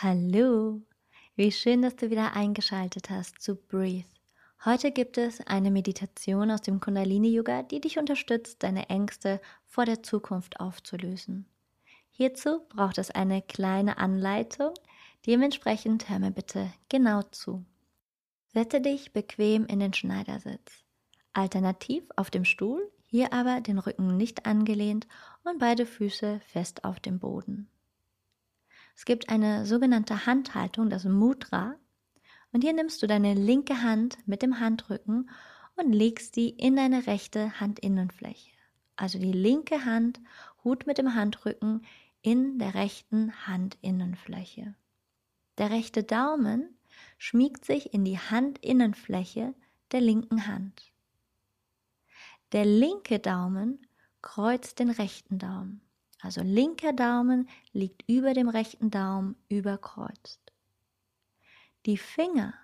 Hallo, wie schön, dass du wieder eingeschaltet hast zu Breathe. Heute gibt es eine Meditation aus dem Kundalini Yoga, die dich unterstützt, deine Ängste vor der Zukunft aufzulösen. Hierzu braucht es eine kleine Anleitung. Dementsprechend hör mir bitte genau zu. Setze dich bequem in den Schneidersitz. Alternativ auf dem Stuhl, hier aber den Rücken nicht angelehnt und beide Füße fest auf dem Boden. Es gibt eine sogenannte Handhaltung, das Mudra. Und hier nimmst du deine linke Hand mit dem Handrücken und legst sie in deine rechte Handinnenfläche. Also die linke Hand, Hut mit dem Handrücken in der rechten Handinnenfläche. Der rechte Daumen schmiegt sich in die Handinnenfläche der linken Hand. Der linke Daumen kreuzt den rechten Daumen. Also linker Daumen liegt über dem rechten Daumen überkreuzt. Die Finger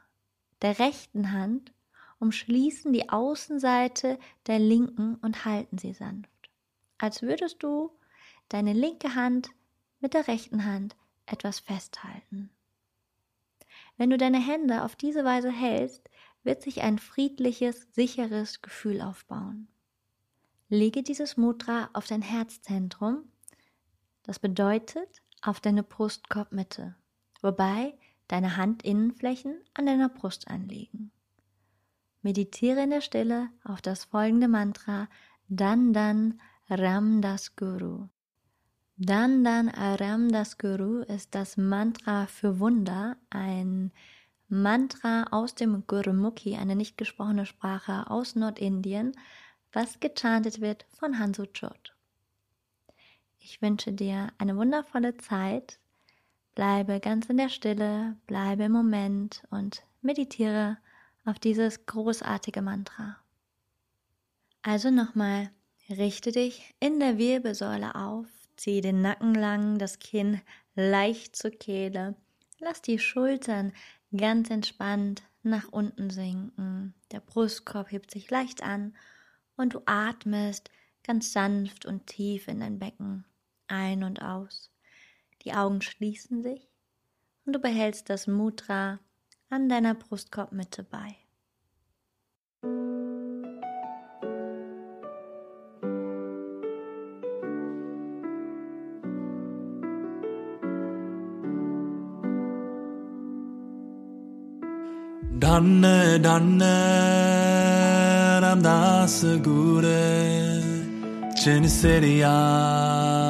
der rechten Hand umschließen die Außenseite der linken und halten sie sanft, als würdest du deine linke Hand mit der rechten Hand etwas festhalten. Wenn du deine Hände auf diese Weise hältst, wird sich ein friedliches, sicheres Gefühl aufbauen. Lege dieses Mudra auf dein Herzzentrum das bedeutet auf deine Brustkorbmitte, wobei deine Handinnenflächen an deiner Brust anliegen. Meditiere in der Stille auf das folgende Mantra Dandan Ram Das Guru. Dandan Ram Das Guru ist das Mantra für Wunder, ein Mantra aus dem Gurumukhi, eine nicht gesprochene Sprache aus Nordindien, was gechantet wird von Hansu Chod. Ich wünsche dir eine wundervolle Zeit. Bleibe ganz in der Stille, bleibe im Moment und meditiere auf dieses großartige Mantra. Also nochmal, richte dich in der Wirbelsäule auf, zieh den Nacken lang, das Kinn leicht zur Kehle, lass die Schultern ganz entspannt nach unten sinken, der Brustkorb hebt sich leicht an und du atmest ganz sanft und tief in dein Becken ein und aus. Die Augen schließen sich und du behältst das Mudra an deiner Brustkorbmitte bei. Danne, danne, Ramdas Gure, Chinisiria.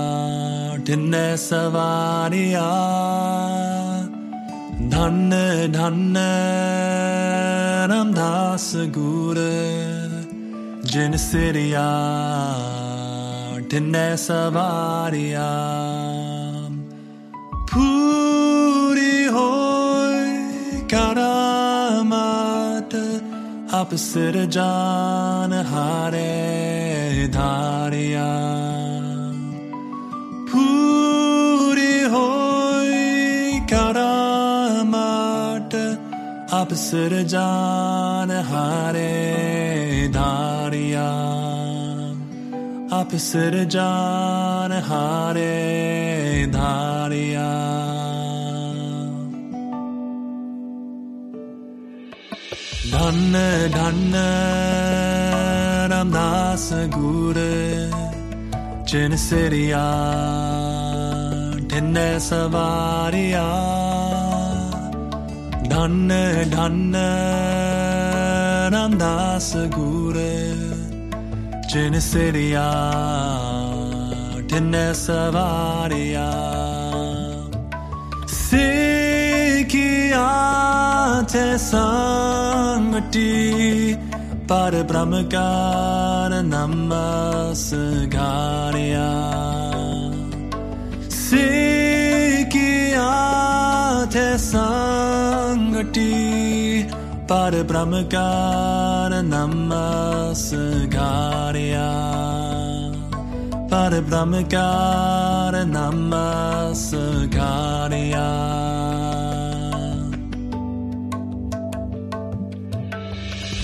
टिन्ने सवारिया, धन धन, रामदास गुर, जिन सिरिया टिन्ने सवारिया। पूरी हो करामत आप सिर जान हारे धारिया। अवसर जान हारे धारिया। अवसर जान हारे धारिया। धन धन, रामदास गुर, चिन सिरिया ढिन्न सवारिया। Danne, danne, nanda segure, cene seria, tenne savaria. Sikhiya te sangati, पर ब्रह्म कार नमस्कार्या से सिखिया थे संग संगटी, पर ब्रह्म कार नमस्कारिया पर ब्रह्म कार नमस्कारिया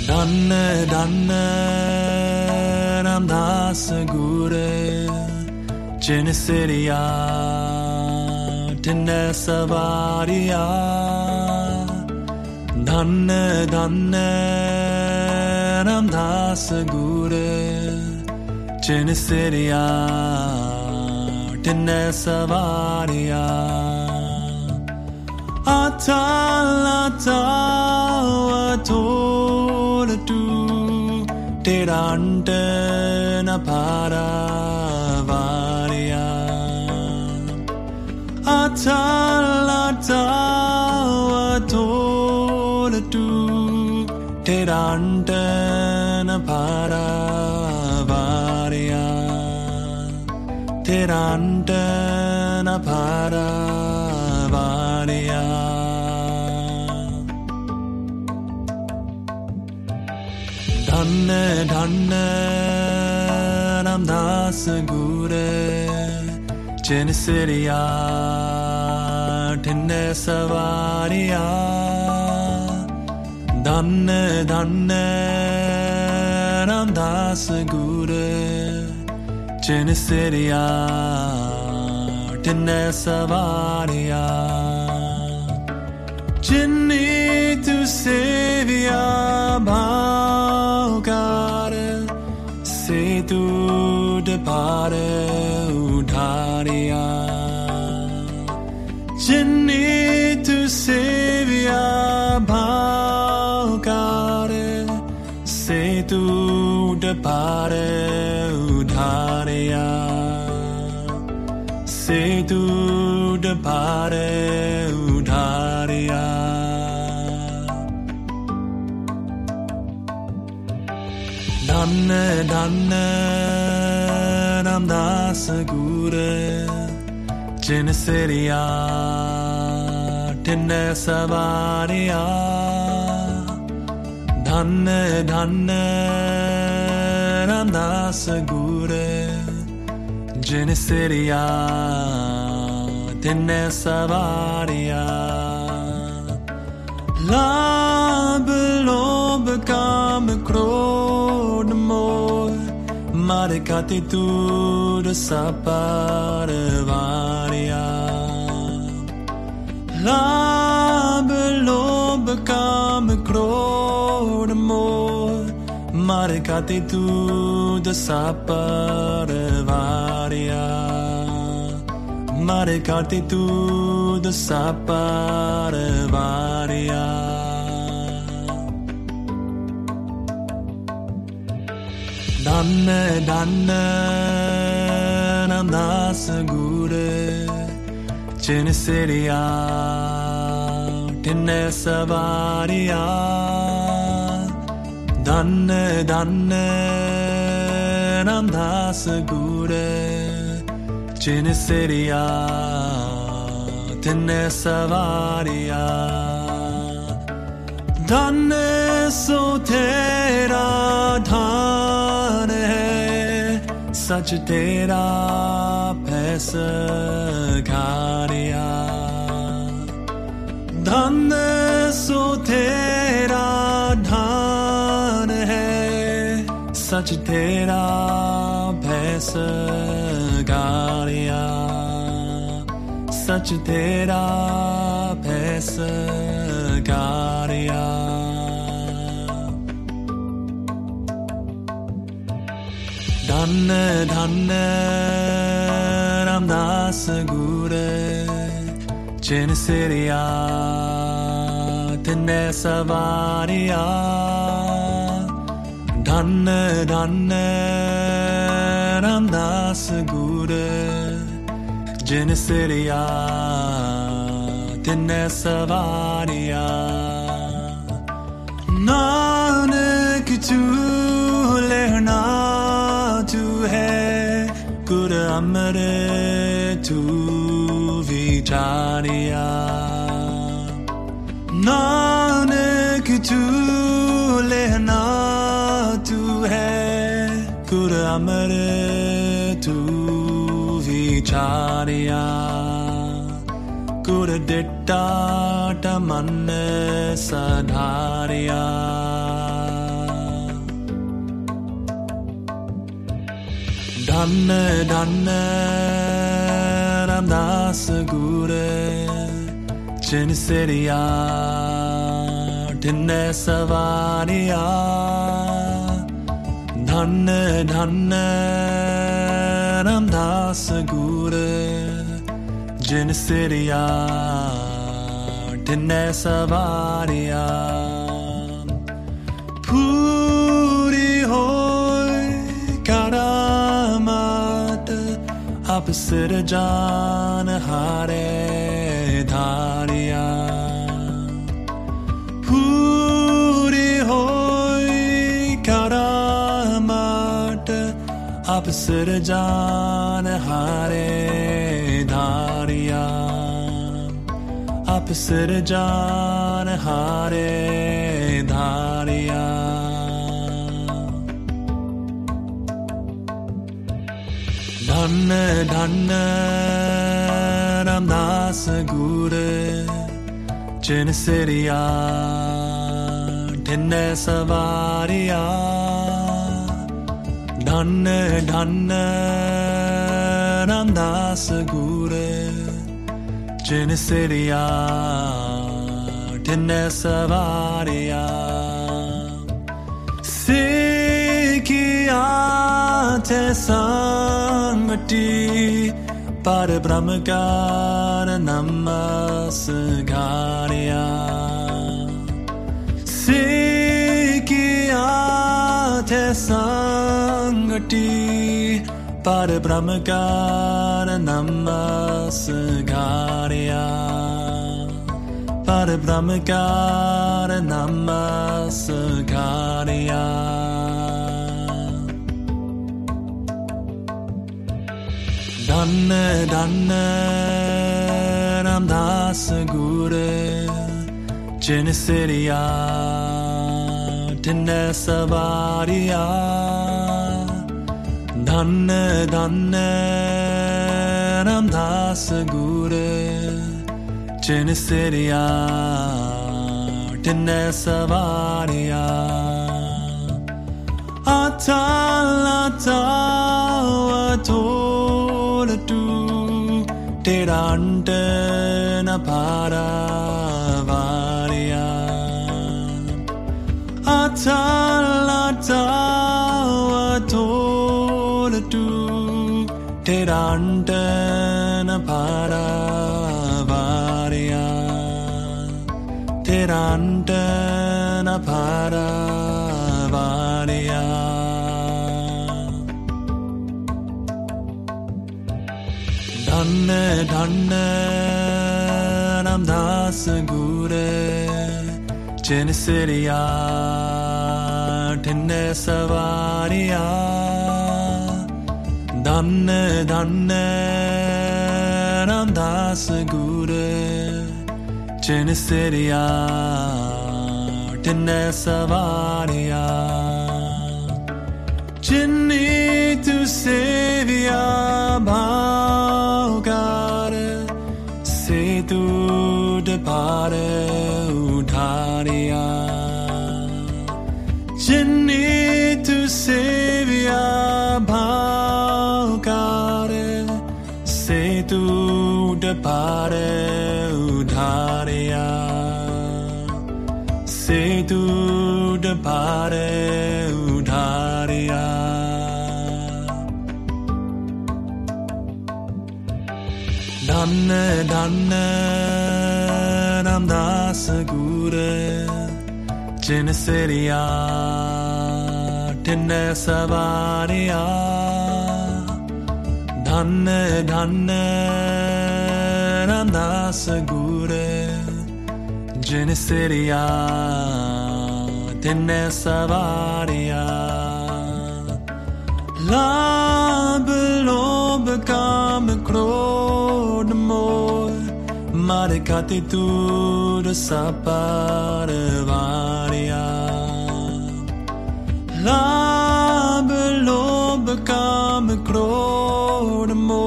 धन धन रामदास गुर चिन सिरिया tinne savaria danne danne ram das gure chinisiria tinne savaria atalata atolatu terante na para talatawatoratu terantana paravarya terantana paravarya dhanne dhanne ramdas gure जिन सिरिया, ठिन सवारिया, धन धन, रामदास गुर, चिन सिरिया, ठिन सवारिया। चिन्नी तू सेविया भाकार से तू डार उठा। Sevilla भागारे से तू डपारे उधारया से तू डपारे उधारया धन्न धन्न रामदास गुर चिन सेरिया සිටින සවාරයා. ධන්න ධන්න රඳාසගුර ජනසිරයා තින්න සවාරයා. ලාබ ලෝබකාම ක්‍රෝඩමෝ මරකතිතුර සපාරවාරයා marikati tu de sapare varia Lab lob kam krod mor marikati tu de sapare varia carti tu de sapare varia Danne danne Geneseria tinne savaria Danne danne namdas gure. Geneseria tinne savaria Danne so tera dhan सच तेरा फैस घारिया। धन सो तेरा धान है, सच तेरा भैस गारिया सच तेरा भैस गारिया pais gharia Danne danne ramdas gure Geneseria tinne savaria Danne danne ramdas gure Geneseria tinne savaria Nanak tu hai Gur amre tu vicharia Nanak tu lehna tu hai Gur amre tu vicharia Gur Danne danne ramdas sagure Geneseria Dinne Savaria Dhanne Dhanne Ramdasagure Geneseria Dinne Savaria सिर जान हारे धारिया। पूरी हो करामत अब सिर जान हारे धारिया। अब सिर जान हारे धारिया। धन धन रामदास गुरु जिन सिरिया ढिन सवारिया धन धन रामदास गुरु जिन सिरिया ढिन सवारिया सिखिया थे संगति पर ब्रह्म गान नमस्कारिया सिखिया थे संगति Danne, danne, nam da segure, Genesiria, tende sabariya Danne, danne, nam da segure, Genesiria, tende sabariya Atal, atal, atal. Tirantana Paravaria Atalatawa told to Tirantana Paravaria dhanne nam das gure chen seriya tenne savariya dhanne dhanne nam das gure chen seriya tenne savariya chinni tu seviya ba. डपार उठारिया जिन्नी तू सेविया भावगार से तू डपार उठारिया से तू डपार उठारिया धन धन da segure Cine seria tine savaria Dhanne dhanne randa segure Cine seria tine savaria Lab lob kam krog marekati tur saparvarja. Labelobe kam krodemo,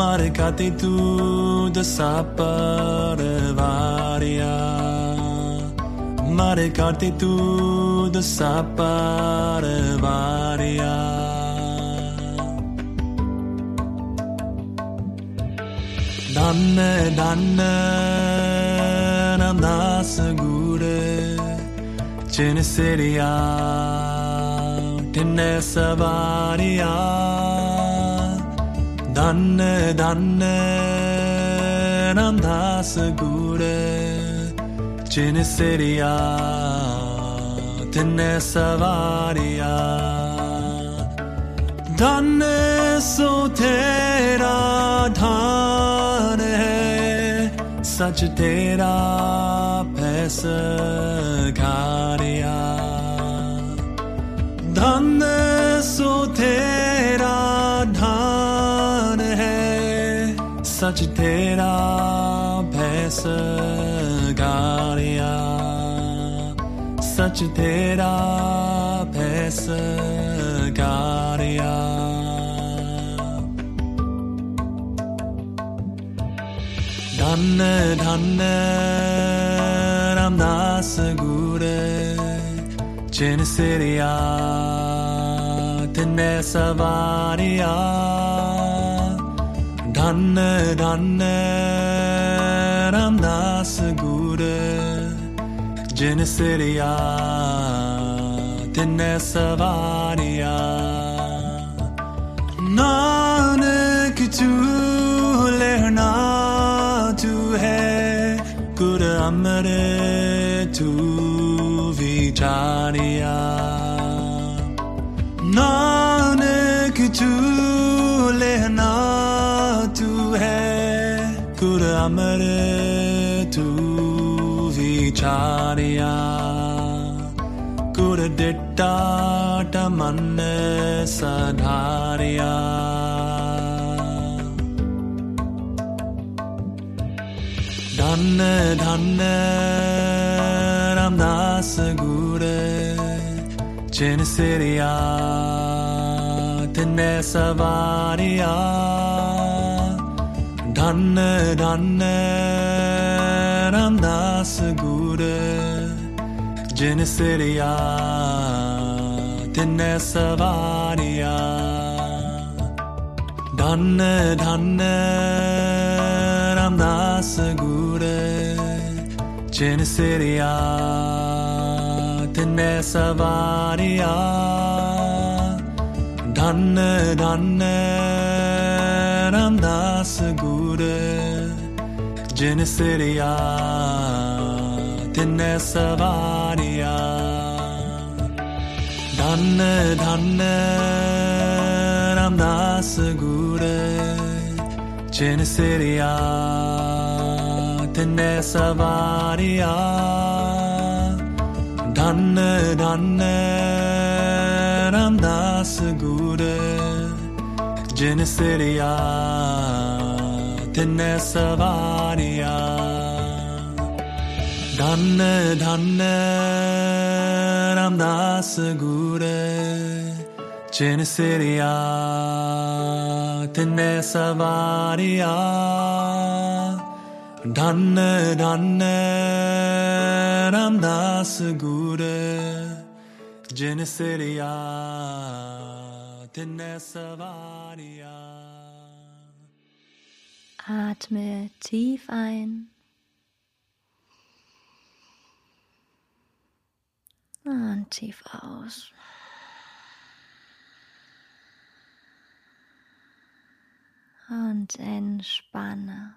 marekati tur saparvarja. Mare carte tu de sapare varia Danne, danne, namna sagure, Geneseria, Dinne Savaria, Danne, danne, namna sagure, Geneseria, Dinne Savaria. Danne so tera dhan सच तेरा फैस घारिया। धन सो तेरा धान है, सच तेरा भैस गारिया सच तेरा भैस गारिया धन धन रामदास गुरे जिन सिरिया तिन्ने सवारिया धन धन रामदास गुरे जिन सिरिया तिन्ने सवारिया गुर अमर तू विचारिया नानक तू लेना तू है गुर अमर तू विचारिया गुर डिट्टा मन सधारिया धन धन रामदास गुरे जिन सिरिया तिन्ने सवारिया धन धन रामदास गुरे जिन सिरिया तिन्ने सवारिया ma segure ce varia, danne danne randa segure ce ne seria danne danne randa segure Je ne sais rien de ne ramdas rien Danne, danne, randa segure Je ne ramdas rien de ne तिन्ने सवारिया धन धन रामदास गुरे जिन सिरिया तिन्ने सवारिया Atme tief ein und tief aus. Und entspanne.